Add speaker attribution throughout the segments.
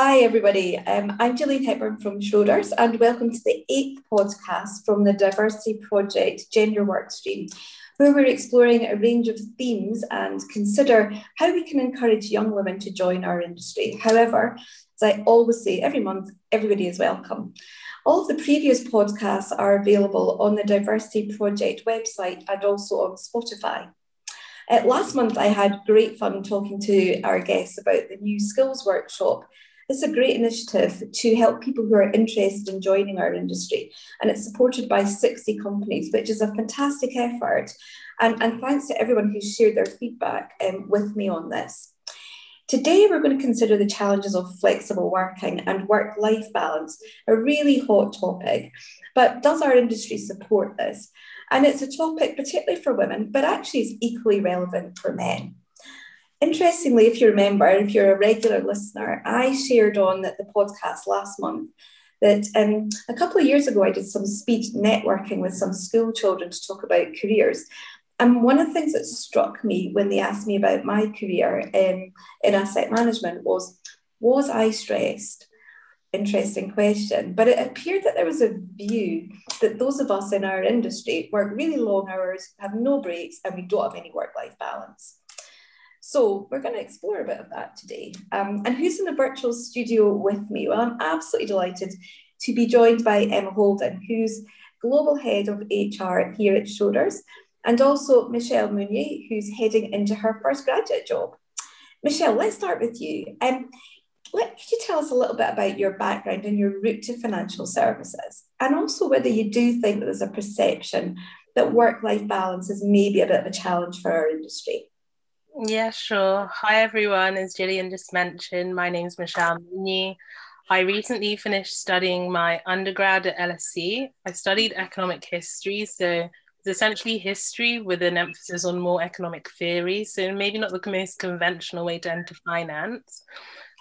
Speaker 1: Hi, everybody. Um, I'm Gillian Hepburn from Schroders, and welcome to the eighth podcast from the Diversity Project Gender Workstream, where we're exploring a range of themes and consider how we can encourage young women to join our industry. However, as I always say, every month, everybody is welcome. All of the previous podcasts are available on the Diversity Project website and also on Spotify. Uh, last month, I had great fun talking to our guests about the new skills workshop it's a great initiative to help people who are interested in joining our industry. And it's supported by 60 companies, which is a fantastic effort. And, and thanks to everyone who shared their feedback um, with me on this. Today, we're going to consider the challenges of flexible working and work life balance, a really hot topic. But does our industry support this? And it's a topic particularly for women, but actually is equally relevant for men. Interestingly, if you remember, if you're a regular listener, I shared on the podcast last month that um, a couple of years ago I did some speed networking with some school children to talk about careers. And one of the things that struck me when they asked me about my career in, in asset management was, was I stressed? Interesting question. But it appeared that there was a view that those of us in our industry work really long hours, have no breaks, and we don't have any work life balance. So we're going to explore a bit of that today. Um, and who's in the virtual studio with me? Well, I'm absolutely delighted to be joined by Emma Holden, who's Global Head of HR here at Schroders, and also Michelle Mounier, who's heading into her first graduate job. Michelle, let's start with you. Um, could you tell us a little bit about your background and your route to financial services? And also whether you do think that there's a perception that work life balance is maybe a bit of a challenge for our industry?
Speaker 2: Yeah, sure. Hi, everyone. As Gillian just mentioned, my name is Michelle Mounier. I recently finished studying my undergrad at LSE. I studied economic history, so it's essentially history with an emphasis on more economic theory. So maybe not the most conventional way to enter finance.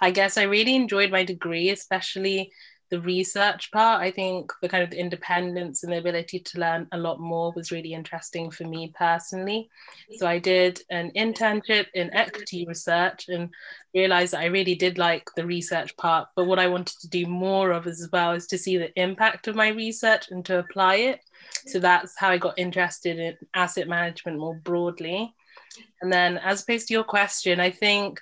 Speaker 2: I guess I really enjoyed my degree, especially the research part, I think the kind of the independence and the ability to learn a lot more was really interesting for me personally. So I did an internship in equity research and realized that I really did like the research part. But what I wanted to do more of as well is to see the impact of my research and to apply it. So that's how I got interested in asset management more broadly. And then, as opposed to your question, I think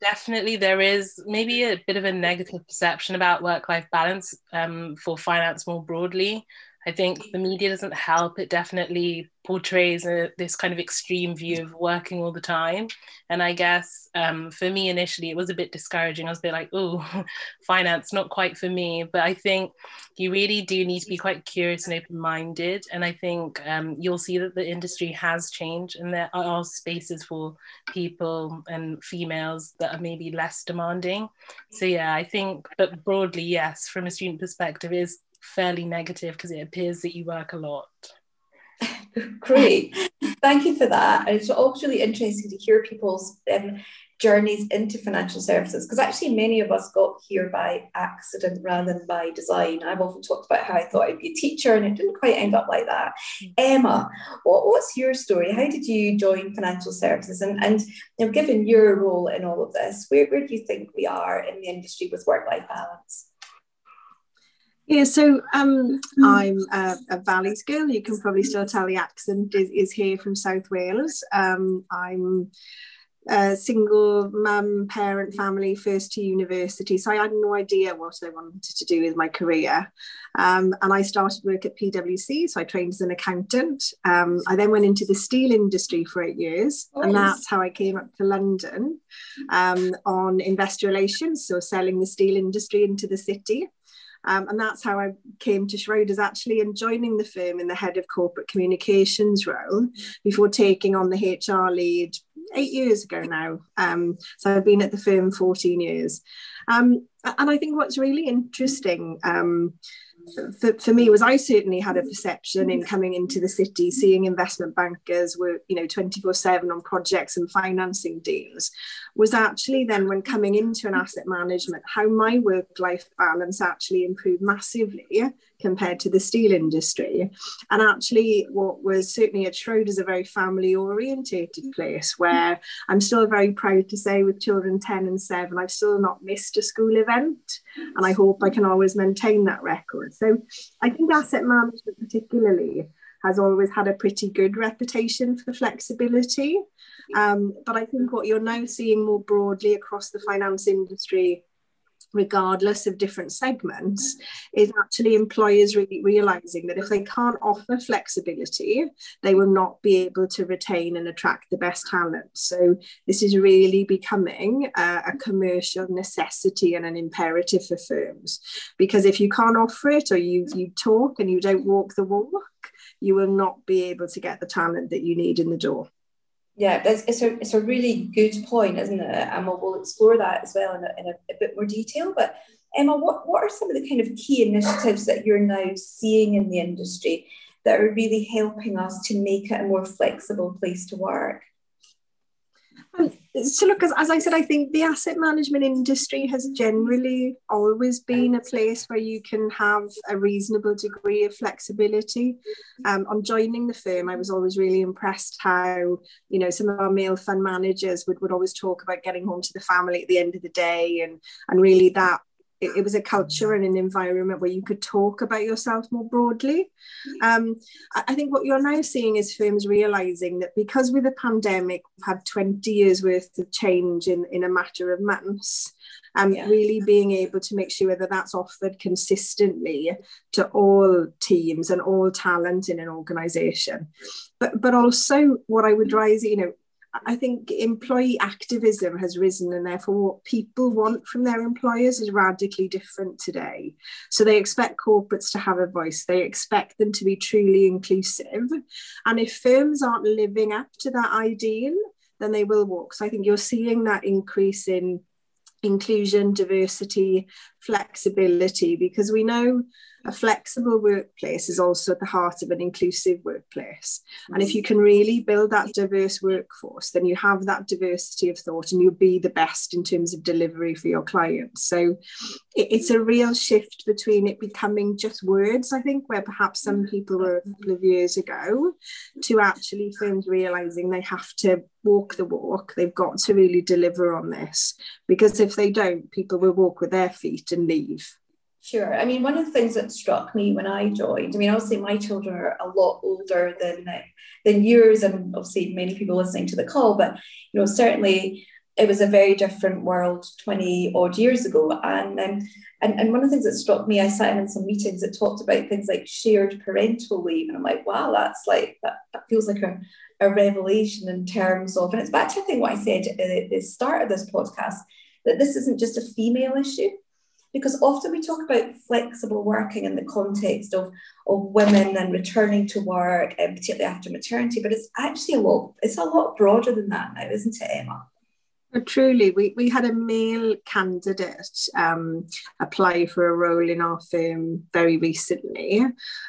Speaker 2: definitely there is maybe a bit of a negative perception about work life balance um, for finance more broadly. I think the media doesn't help. It definitely portrays a, this kind of extreme view of working all the time. And I guess um, for me initially, it was a bit discouraging. I was a bit like, oh, finance, not quite for me. But I think you really do need to be quite curious and open minded. And I think um, you'll see that the industry has changed and there are spaces for people and females that are maybe less demanding. So, yeah, I think, but broadly, yes, from a student perspective, is fairly negative because it appears that you work a lot.
Speaker 1: Great, thank you for that. And it's always really interesting to hear people's um, journeys into financial services because actually many of us got here by accident rather than by design. I've often talked about how I thought I'd be a teacher and it didn't quite end up like that. Mm. Emma, what, what's your story? How did you join financial services? And, and you know, given your role in all of this, where, where do you think we are in the industry with work-life balance?
Speaker 3: Yeah, so um, I'm a, a Valleys girl. You can probably still tell the accent is, is here from South Wales. Um, I'm a single mum, parent, family, first to university. So I had no idea what I wanted to do with my career. Um, and I started work at PwC. So I trained as an accountant. Um, I then went into the steel industry for eight years. And that's how I came up to London um, on investor relations. So selling the steel industry into the city. Um, and that's how I came to Schroders actually and joining the firm in the head of corporate communications role before taking on the HR lead eight years ago now. Um, so I've been at the firm 14 years. Um, and I think what's really interesting um, for, for me was I certainly had a perception in coming into the city, seeing investment bankers were, you know, 24 7 on projects and financing deals, was actually then when coming into an asset management, how my work life balance actually improved massively compared to the steel industry. And actually, what was certainly at Schroders a very family orientated place where I'm still very proud to say, with children 10 and 7, I've still not missed a school event. And I hope I can always maintain that record. So I think asset management, particularly, has always had a pretty good reputation for flexibility. Um, but I think what you're now seeing more broadly across the finance industry regardless of different segments, mm-hmm. is actually employers really realizing that if they can't offer flexibility, they will not be able to retain and attract the best talent. So, this is really becoming a, a commercial necessity and an imperative for firms. Because if you can't offer it, or you, you talk and you don't walk the walk, you will not be able to get the talent that you need in the door.
Speaker 1: Yeah, it's, it's, a, it's a really good point, isn't it? And we'll, we'll explore that as well in, a, in a, a, bit more detail. But Emma, what, what are some of the kind of key initiatives that you're now seeing in the industry that are really helping us to make it a more flexible place to work?
Speaker 3: So look, as, as I said, I think the asset management industry has generally always been a place where you can have a reasonable degree of flexibility. Um, on joining the firm, I was always really impressed how, you know, some of our male fund managers would, would always talk about getting home to the family at the end of the day and, and really that it, it, was a culture and an environment where you could talk about yourself more broadly. Um, I think what you're now seeing is firms realizing that because with the pandemic, we've had 20 years worth of change in, in a matter of months. Um, yeah. really being able to make sure that that's offered consistently to all teams and all talent in an organization but but also what i would rise you know I think employee activism has risen, and therefore, what people want from their employers is radically different today. So, they expect corporates to have a voice, they expect them to be truly inclusive. And if firms aren't living up to that ideal, then they will walk. So, I think you're seeing that increase in inclusion, diversity, flexibility, because we know a flexible workplace is also at the heart of an inclusive workplace. And if mm. you can really build that diverse workforce, then you have that diversity of thought and you'll be the best in terms of delivery for your clients. So it's a real shift between it becoming just words, I think, where perhaps some mm. people were a couple of years ago, to actually firms realizing they have to walk the walk. They've got to really deliver on this because if they don't, people will walk with their feet and leave.
Speaker 1: Sure. I mean, one of the things that struck me when I joined, I mean, obviously my children are a lot older than than yours, and obviously many people listening to the call, but you know, certainly it was a very different world 20 odd years ago. And, um, and and one of the things that struck me, I sat in some meetings that talked about things like shared parental leave, and I'm like, wow, that's like that, that feels like a, a revelation in terms of, and it's back to I think what I said at the start of this podcast, that this isn't just a female issue because often we talk about flexible working in the context of, of women and returning to work, and particularly after maternity, but it's actually a lot, it's a lot broader than that now, isn't it, Emma?
Speaker 3: Truly, we, we had a male candidate um, apply for a role in our firm very recently.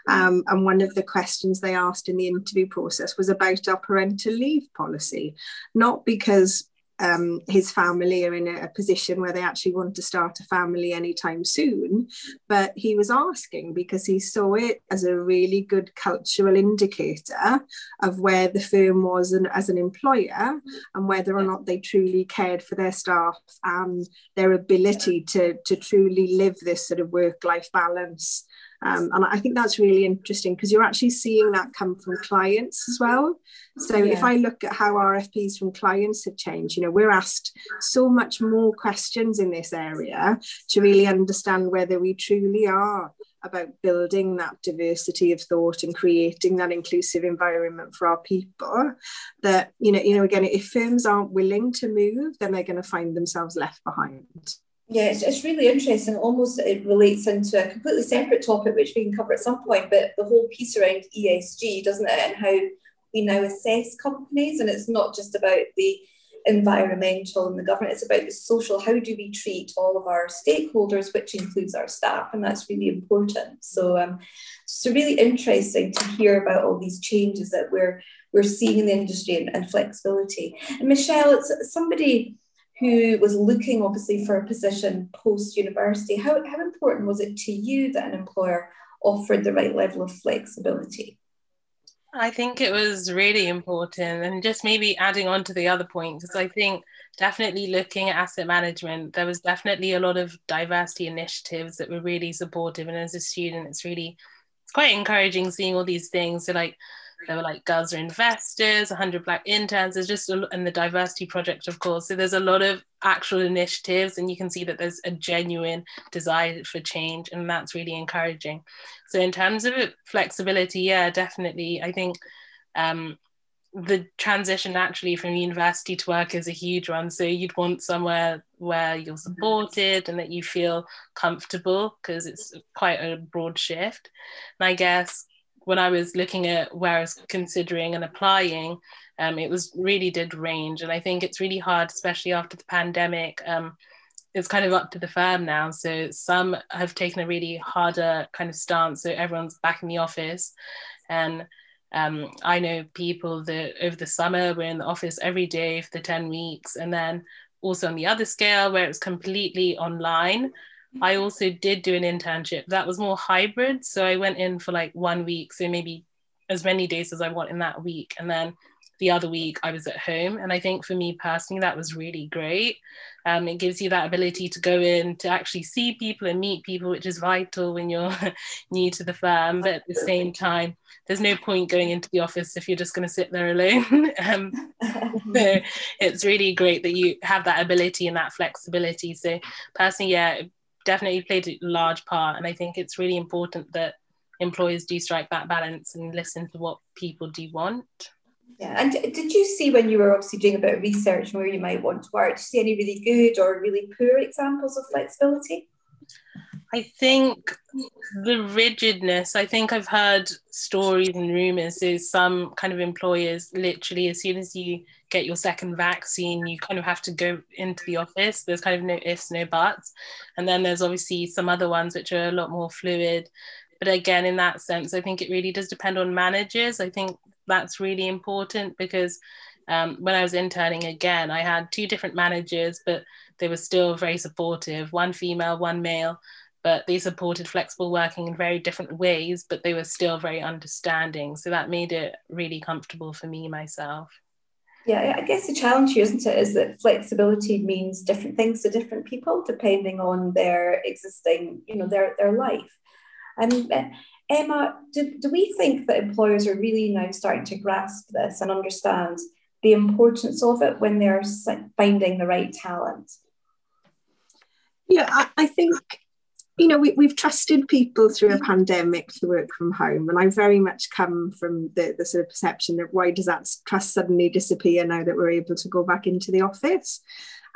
Speaker 3: Um, and one of the questions they asked in the interview process was about our parental leave policy, not because um, his family are in a, a, position where they actually want to start a family anytime soon. But he was asking because he saw it as a really good cultural indicator of where the firm was an, as an employer and whether or not they truly cared for their staff and their ability to, to truly live this sort of work life balance um, and I think that's really interesting because you're actually seeing that come from clients as well. So yeah. if I look at how RFPs from clients have changed, you know, we're asked so much more questions in this area to really understand whether we truly are about building that diversity of thought and creating that inclusive environment for our people that you know you know again if firms aren't willing to move then they're going to find themselves left behind
Speaker 1: yeah, it's, it's really interesting. Almost it relates into a completely separate topic, which we can cover at some point, but the whole piece around ESG, doesn't it? And how we now assess companies. And it's not just about the environmental and the government, it's about the social. How do we treat all of our stakeholders, which includes our staff? And that's really important. So um, it's really interesting to hear about all these changes that we're we're seeing in the industry and, and flexibility. And Michelle, it's somebody who was looking obviously for a position post university, how, how important was it to you that an employer offered the right level of flexibility?
Speaker 2: I think it was really important, and just maybe adding on to the other points, because I think definitely looking at asset management, there was definitely a lot of diversity initiatives that were really supportive. And as a student, it's really it's quite encouraging seeing all these things. So like there were like girls are investors 100 black interns. There's just a, and the diversity project of course. So there's a lot of actual initiatives and you can see that there's a genuine desire for change and that's really encouraging. So in terms of flexibility yeah definitely. I think um, the transition actually from university to work is a huge one. So you'd want somewhere where you're supported and that you feel comfortable because it's quite a broad shift. And I guess when I was looking at where I was considering and applying, um, it was really did range. And I think it's really hard, especially after the pandemic. Um, it's kind of up to the firm now. So some have taken a really harder kind of stance. So everyone's back in the office. And um, I know people that over the summer were in the office every day for the 10 weeks. And then also on the other scale, where it was completely online. I also did do an internship that was more hybrid. So I went in for like one week, so maybe as many days as I want in that week. And then the other week I was at home. And I think for me personally, that was really great. Um, it gives you that ability to go in to actually see people and meet people, which is vital when you're new to the firm. But at the same time, there's no point going into the office if you're just going to sit there alone. um, so it's really great that you have that ability and that flexibility. So personally, yeah, definitely played a large part. And I think it's really important that employers do strike that balance and listen to what people do want.
Speaker 1: Yeah, and did you see when you were obviously doing a bit of research where you might want to work, did you see any really good or really poor examples of flexibility?
Speaker 2: I think the rigidness, I think I've heard stories and rumors is some kind of employers literally as soon as you get your second vaccine, you kind of have to go into the office. There's kind of no ifs, no buts. And then there's obviously some other ones which are a lot more fluid. But again, in that sense, I think it really does depend on managers. I think that's really important because um, when I was interning again, I had two different managers, but they were still very supportive one female, one male but they supported flexible working in very different ways, but they were still very understanding. So that made it really comfortable for me myself.
Speaker 1: Yeah, I guess the challenge here, isn't it, is that flexibility means different things to different people depending on their existing, you know, their, their life. And uh, Emma, do, do we think that employers are really now starting to grasp this and understand the importance of it when they're finding the right talent?
Speaker 3: Yeah, I, I think you know, we, we've trusted people through a pandemic to work from home. And I very much come from the, the sort of perception of why does that trust suddenly disappear now that we're able to go back into the office?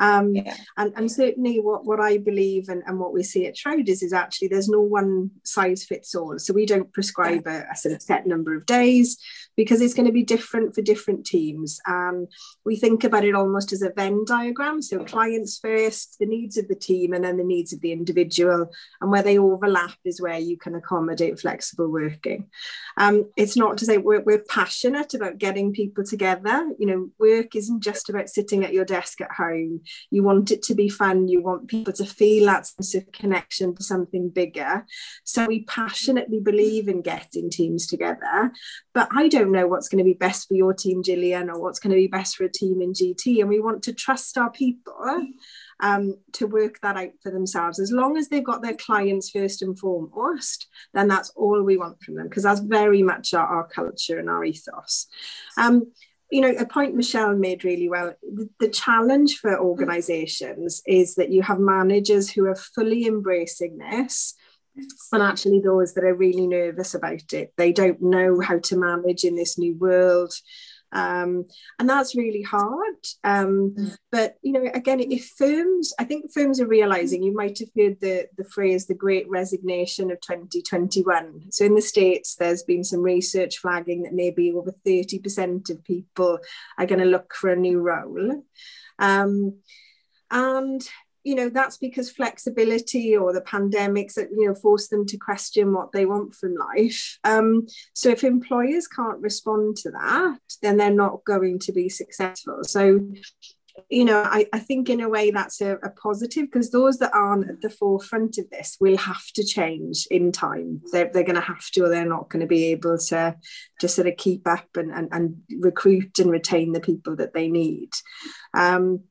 Speaker 3: Um, yeah. and, and certainly what, what I believe and, and what we see at Schroders is actually there's no one size fits all. So we don't prescribe a, a sort of set number of days because it's going to be different for different teams. Um, we think about it almost as a Venn diagram. So clients first, the needs of the team, and then the needs of the individual. And where they overlap is where you can accommodate flexible working. Um, it's not to say we're, we're passionate about getting people together. You know, work isn't just about sitting at your desk at home you want it to be fun you want people to feel that sense of connection to something bigger so we passionately believe in getting teams together but i don't know what's going to be best for your team gillian or what's going to be best for a team in gt and we want to trust our people um, to work that out for themselves. As long as they've got their clients first and foremost, then that's all we want from them because that's very much our, our, culture and our ethos. Um, you know, a point Michelle made really well. The, challenge for organizations is that you have managers who are fully embracing this and actually those that are really nervous about it. They don't know how to manage in this new world. Um, and that's really hard. Um, mm. But you know, again, if firms, I think firms are realizing. You might have heard the the phrase "the Great Resignation of 2021." So in the states, there's been some research flagging that maybe over 30% of people are going to look for a new role. Um, and you know that's because flexibility or the pandemics that you know force them to question what they want from life um, so if employers can't respond to that then they're not going to be successful so you know, I, I think in a way that's a, a positive because those that aren't at the forefront of this will have to change in time. They're, they're going to have to, or they're not going to be able to, just sort of keep up and, and, and recruit and retain the people that they need. Um,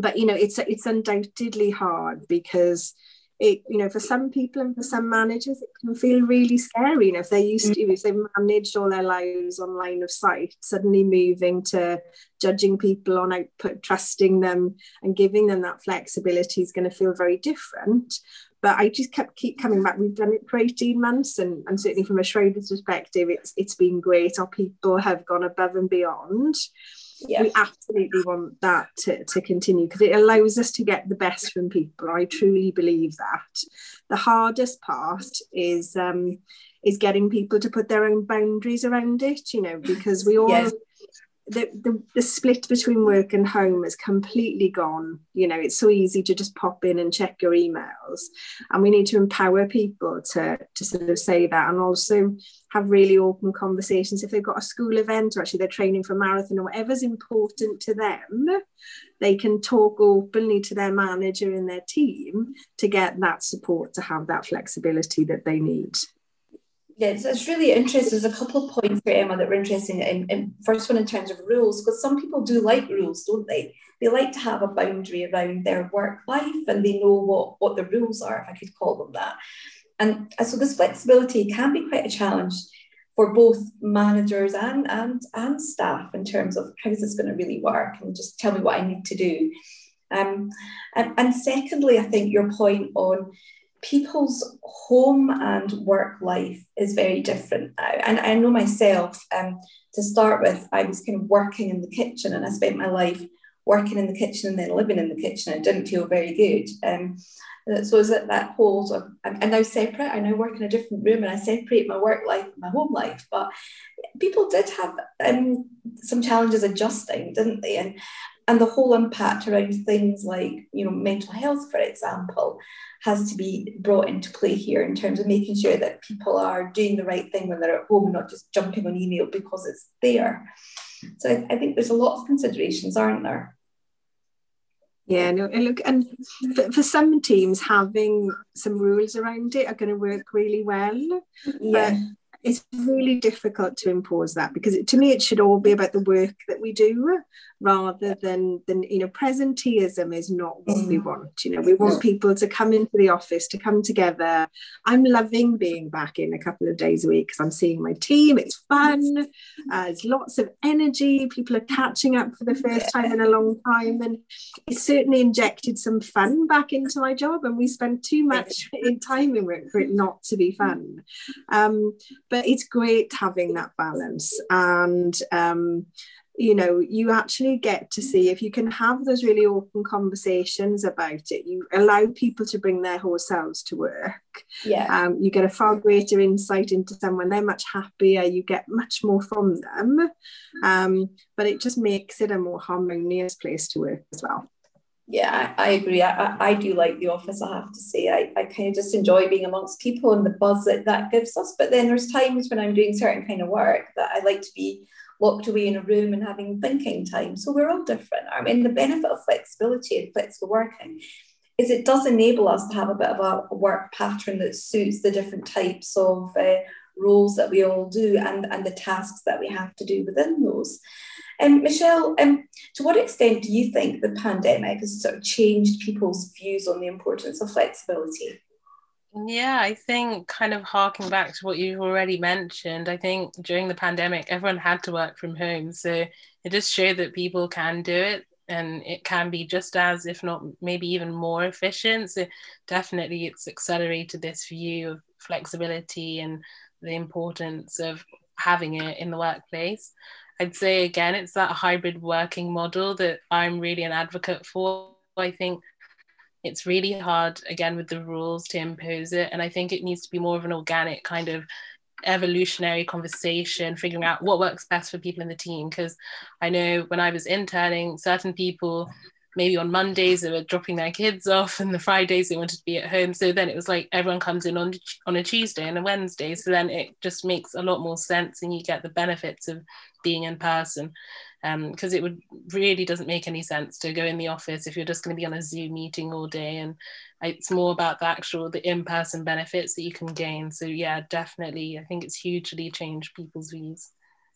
Speaker 3: but you know, it's it's undoubtedly hard because it, you know, for some people and for some managers, it can feel really scary. You know, if they're used to, mm-hmm. if they've managed all their lives on line of sight, suddenly moving to judging people on output, trusting them, and giving them that flexibility is going to feel very different. But I just kept keep coming back. We've done it for 18 months, and, and certainly from a Schroders perspective, it's it's been great. Our people have gone above and beyond yeah. we absolutely want that to, to continue because it allows us to get the best from people. I truly believe that. The hardest part is um is getting people to put their own boundaries around it you know because we all yes the, the, the split between work and home is completely gone. You know, it's so easy to just pop in and check your emails. And we need to empower people to, to sort of say that and also have really open conversations. If they've got a school event or actually they're training for marathon or whatever's important to them, they can talk openly to their manager and their team to get that support to have that flexibility that they need.
Speaker 1: Yeah, it's, it's really interesting. There's a couple of points here, Emma, that were interesting. And, and first one in terms of rules, because some people do like rules, don't they? They like to have a boundary around their work life and they know what, what the rules are, if I could call them that. And, and so this flexibility can be quite a challenge for both managers and, and, and staff in terms of how is this going to really work and just tell me what I need to do. Um, and, and secondly, I think your point on people's home and work life is very different. And I know myself, um, to start with, I was kind of working in the kitchen and I spent my life working in the kitchen and then living in the kitchen. It didn't feel very good. Um, so is it that whole sort of, I'm, I'm now separate. I now work in a different room and I separate my work life and my home life. But people did have um, some challenges adjusting, didn't they? And and the whole impact around things like you know mental health, for example, has to be brought into play here in terms of making sure that people are doing the right thing when they're at home and not just jumping on email because it's there. So I, I think there's a lot of considerations, aren't there?
Speaker 3: Yeah, no, look, and for, for, some teams, having some rules around it are going to work really well. Yeah. But it's really difficult to impose that because it, to me it should all be about the work that we do rather than than you know presenteeism is not what we mm. want you know. We want people to come into the office to come together. I'm loving being back in a couple of days a week because i'm seeing my team it's fun uh, there's lots of energy people are catching up for the first time in a long time and it certainly injected some fun back into my job and we spend too much in time in work for it not to be fun. Um, but it's great having that balance and um, you know you actually get to see if you can have those really open conversations about it you allow people to bring their whole selves to work
Speaker 1: yeah
Speaker 3: um, you get a far greater insight into someone they're much happier you get much more from them um, but it just makes it a more harmonious place to work as well
Speaker 1: yeah, I, I agree. I, I, do like the office, I have to say. I, I kind of just enjoy being amongst people and the buzz that that gives us. But then there's times when I'm doing certain kind of work that I like to be locked away in a room and having thinking time. So we're all different. I mean, the benefit of flexibility and flexible working is it does enable us to have a bit of a work pattern that suits the different types of uh, roles that we all do and, and the tasks that we have to do within those. And Michelle, um, to what extent do you think the pandemic has sort of changed people's views on the importance of flexibility?
Speaker 2: Yeah, I think kind of harking back to what you've already mentioned, I think during the pandemic, everyone had to work from home. So it just showed that people can do it and it can be just as, if not maybe even more efficient. So definitely it's accelerated this view of flexibility and the importance of having it in the workplace. I'd say again, it's that hybrid working model that I'm really an advocate for. I think it's really hard again with the rules to impose it. And I think it needs to be more of an organic kind of evolutionary conversation, figuring out what works best for people in the team. Because I know when I was interning, certain people maybe on Mondays they were dropping their kids off, and the Fridays they wanted to be at home. So then it was like everyone comes in on on a Tuesday and a Wednesday. So then it just makes a lot more sense, and you get the benefits of being in person. Because um, it would really doesn't make any sense to go in the office if you're just going to be on a Zoom meeting all day, and it's more about the actual the in person benefits that you can gain. So yeah, definitely, I think it's hugely changed people's views.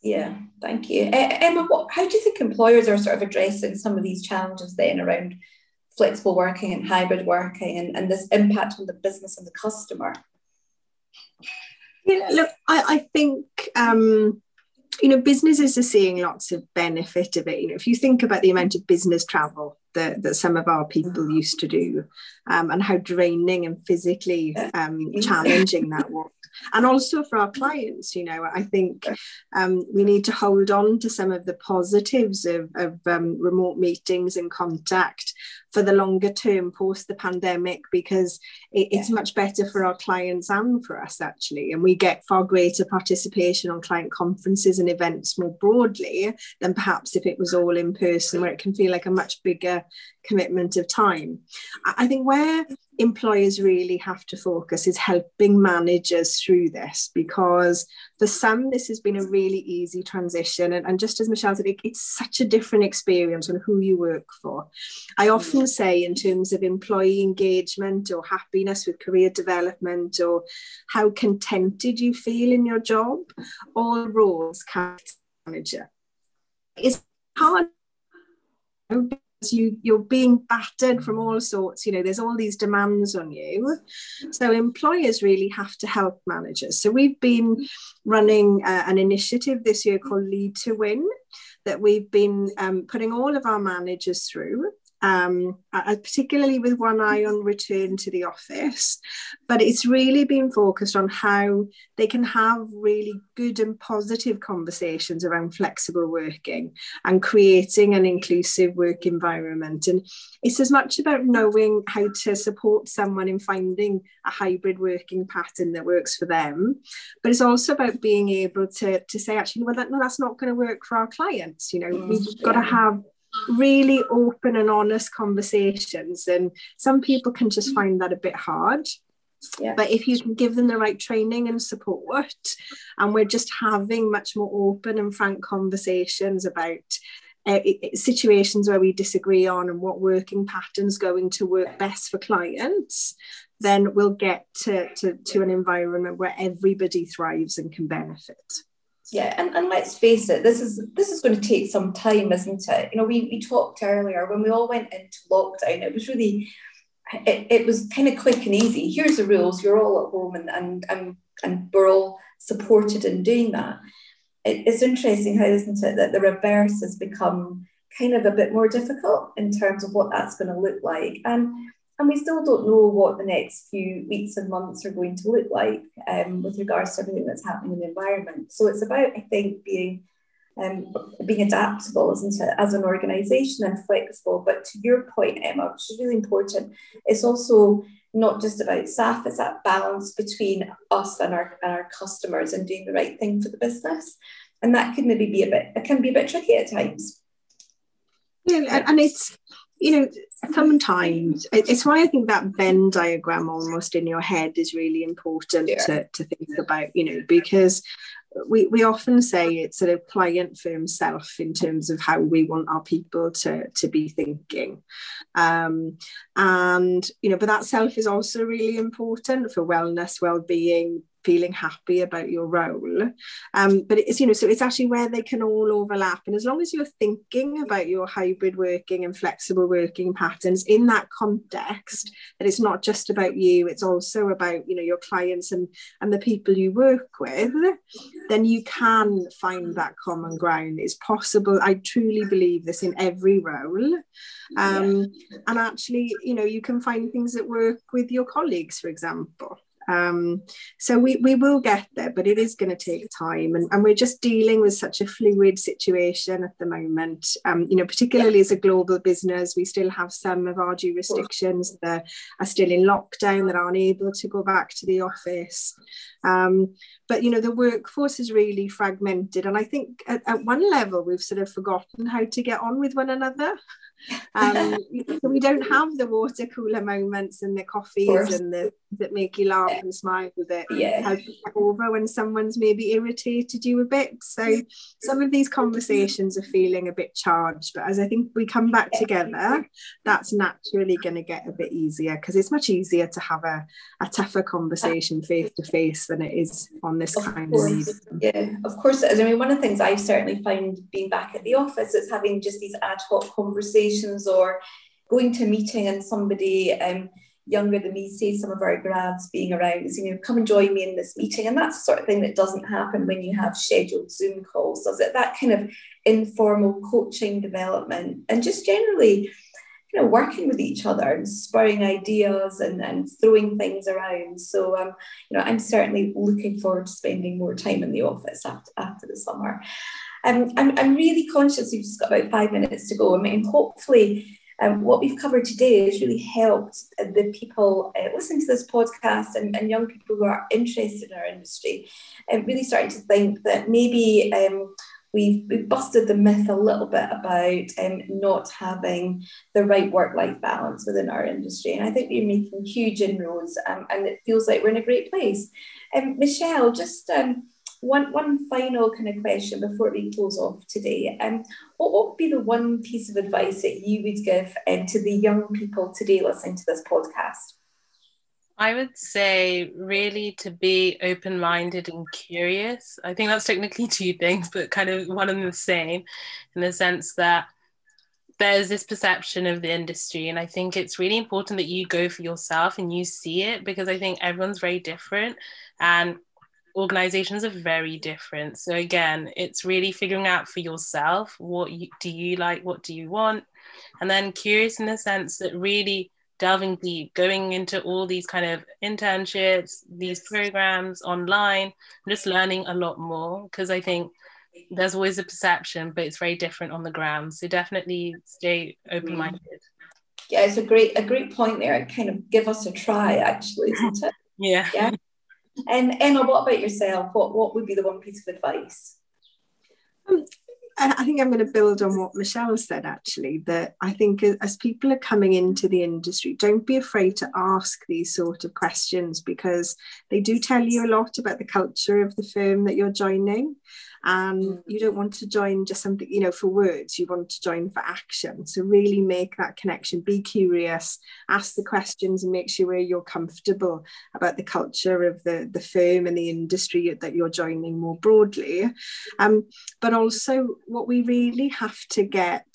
Speaker 1: Yeah, thank you. Emma, what, how do you think employers are sort of addressing some of these challenges then around flexible working and hybrid working and, and this impact on the business and the customer?
Speaker 3: Yeah, look, I, I think um, you know businesses are seeing lots of benefit of it. You know, if you think about the amount of business travel that, that some of our people used to do um, and how draining and physically um, challenging that was and also for our clients you know i think um, we need to hold on to some of the positives of, of um, remote meetings and contact for the longer term post the pandemic because it, it's much better for our clients and for us actually. And we get far greater participation on client conferences and events more broadly than perhaps if it was all in person where it can feel like a much bigger commitment of time. I think where employers really have to focus is helping managers through this because for some this has been a really easy transition. And, and just as michelle said it, it's such a different experience on who you work for. I often say in terms of employee engagement or happiness with career development or how contented you feel in your job all roles can manager it's hard you you're being battered from all sorts you know there's all these demands on you. So employers really have to help managers. So we've been running uh, an initiative this year called lead to win that we've been um, putting all of our managers through um, particularly with one eye on return to the office. But it's really been focused on how they can have really good and positive conversations around flexible working and creating an inclusive work environment. And it's as much about knowing how to support someone in finding a hybrid working pattern that works for them, but it's also about being able to, to say, actually, well, that, no, that's not going to work for our clients. You know, mm, we've got to have really open and honest conversations. And some people can just find that a bit hard. Yeah. But if you can give them the right training and support, and we're just having much more open and frank conversations about uh, situations where we disagree on and what working patterns going to work best for clients, then we'll get to, to, to an environment where everybody thrives and can benefit
Speaker 1: yeah and, and let's face it this is this is going to take some time isn't it? You know we, we talked earlier when we all went into lockdown it was really it, it was kind of quick and easy. Here's the rules you're all at home and and and, and we're all supported in doing that. It, it's interesting how isn't it that the reverse has become kind of a bit more difficult in terms of what that's going to look like. And and we still don't know what the next few weeks and months are going to look like um, with regards to everything that's happening in the environment. So it's about, I think, being um, being adaptable, isn't it, as an organisation and flexible. But to your point, Emma, which is really important, it's also not just about staff; it's that balance between us and our and our customers and doing the right thing for the business. And that can maybe be a bit, it can be a bit tricky at times.
Speaker 3: Yeah, and it's you know, sometimes it's why I think that Venn diagram almost in your head is really important yeah. to, to think about, you know, because we, we often say it's sort of client firm self in terms of how we want our people to, to be thinking. Um, and, you know, but that self is also really important for wellness, well-being, feeling happy about your role. Um, but it's, you know, so it's actually where they can all overlap. And as long as you're thinking about your hybrid working and flexible working patterns in that context, that it's not just about you, it's also about, you know, your clients and, and the people you work with, then you can find that common ground. It's possible. I truly believe this in every role. Um, yeah. And actually, you know, you can find things that work with your colleagues, for example. Um, so we, we will get there, but it is going to take time. And, and we're just dealing with such a fluid situation at the moment. Um, you know, particularly as a global business, we still have some of our jurisdictions that are still in lockdown that aren't able to go back to the office. Um, but you know, the workforce is really fragmented. And I think at, at one level, we've sort of forgotten how to get on with one another. Um, we don't have the water cooler moments and the coffees and the that make you laugh and smile that yeah. help you get over when someone's maybe irritated you a bit. So some of these conversations are feeling a bit charged, but as I think we come back together, that's naturally going to get a bit easier because it's much easier to have a, a tougher conversation face to face than it is on this of kind
Speaker 1: course. of Yeah, of course. I mean, one of the things I've certainly found being back at the office is having just these ad hoc conversations or going to a meeting and somebody um, younger than me, say some of our grads being around, saying, you know, come and join me in this meeting. And that's the sort of thing that doesn't happen when you have scheduled Zoom calls, does it? That kind of informal coaching development and just generally, you know, working with each other and spurring ideas and, and throwing things around. So, um, you know, I'm certainly looking forward to spending more time in the office after, after the summer. Um, I'm, I'm really conscious we've just got about five minutes to go. I mean, hopefully, um, what we've covered today has really helped the people uh, listening to this podcast and, and, young people who are interested in our industry and really starting to think that maybe um, we've, we've busted the myth a little bit about um, not having the right work-life balance within our industry. And I think we're making huge inroads um, and it feels like we're in a great place. Um, Michelle, just um, one, one final kind of question before we close off today. Um, what, would be the one piece of advice that you would give um, to the young people today listening to this podcast?
Speaker 2: I would say really to be open minded and curious. I think that's technically two things, but kind of one and the same in the sense that there's this perception of the industry. And I think it's really important that you go for yourself and you see it because I think everyone's very different. And organizations are very different. So again it's really figuring out for yourself what you, do you like what do you want? And then curious in the sense that really delving deep going into all these kind of internships these programs online just learning a lot more because i think there's always a perception but it's very different on the ground. So definitely stay open-minded.
Speaker 1: Yeah it's a great a great point there. Kind of give us a try actually isn't it?
Speaker 2: Yeah.
Speaker 1: Yeah and Emma, what about yourself? What what would be the one piece of advice?
Speaker 3: Um, I think I'm going to build on what Michelle said actually, that I think as people are coming into the industry, don't be afraid to ask these sort of questions because they do tell you a lot about the culture of the firm that you're joining. And mm. you don't want to join just something you know for words. You want to join for action. So really make that connection. Be curious. Ask the questions and make sure you're comfortable about the culture of the the firm and the industry that you're joining more broadly. Um, but also what we really have to get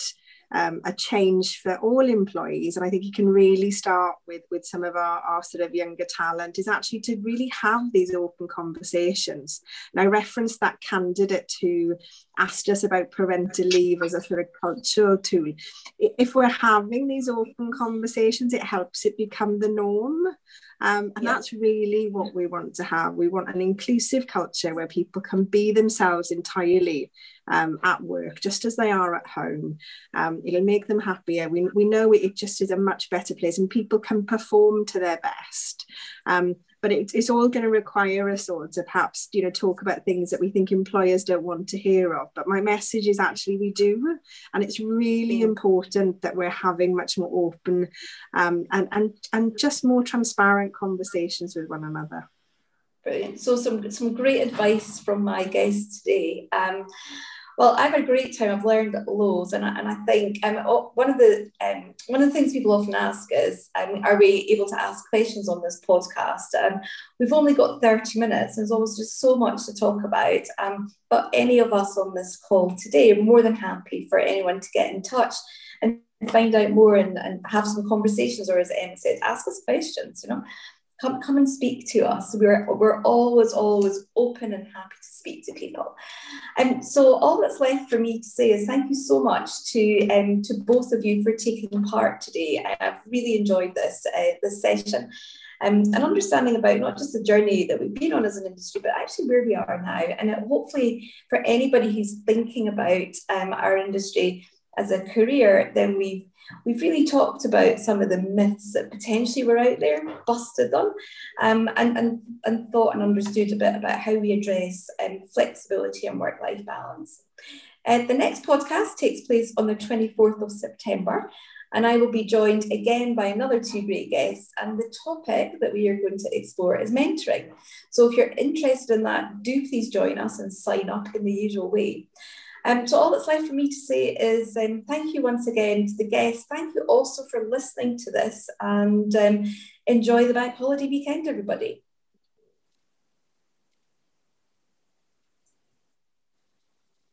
Speaker 3: um, a change for all employees. And I think you can really start with, with some of our, our sort of younger talent is actually to really have these open conversations. And I referenced that candidate who asked us about parental leave as a sort of cultural tool. If we're having these open conversations, it helps it become the norm. Um, and yeah. that's really what we want to have. We want an inclusive culture where people can be themselves entirely um, at work, just as they are at home. Um, it'll make them happier. We, we know it just is a much better place and people can perform to their best. Um, but it, it's all going to require us all to perhaps you know talk about things that we think employers don't want to hear of. But my message is actually we do and it's really mm. important that we're having much more open um, and and and just more transparent conversations with one another.
Speaker 1: Brilliant. So some some great advice from my guests today. Um, well, I've had a great time. I've learned loads, and I, and I think um, one of the um, one of the things people often ask is, um, are we able to ask questions on this podcast? Um, we've only got thirty minutes, and there's always just so much to talk about. Um, but any of us on this call today are more than happy for anyone to get in touch and find out more and, and have some conversations, or as Emma said, ask us questions. You know, come come and speak to us. We're we're always always open and happy to speak to people. And so all that's left for me to say is thank you so much to um, to both of you for taking part today. I've really enjoyed this uh, this session. Um, and understanding about not just the journey that we've been on as an industry, but actually where we are now. And hopefully, for anybody who's thinking about um, our industry as a career, then we've we've really talked about some of the myths that potentially were out there, busted them, um, and, and, and thought and understood a bit about how we address um, flexibility and work life balance. Uh, the next podcast takes place on the 24th of September, and I will be joined again by another two great guests. And the topic that we are going to explore is mentoring. So if you're interested in that, do please join us and sign up in the usual way. Um, so all that's left for me to say is um, thank you once again to the guests. Thank you also for listening to this and um, enjoy the bank holiday weekend, everybody.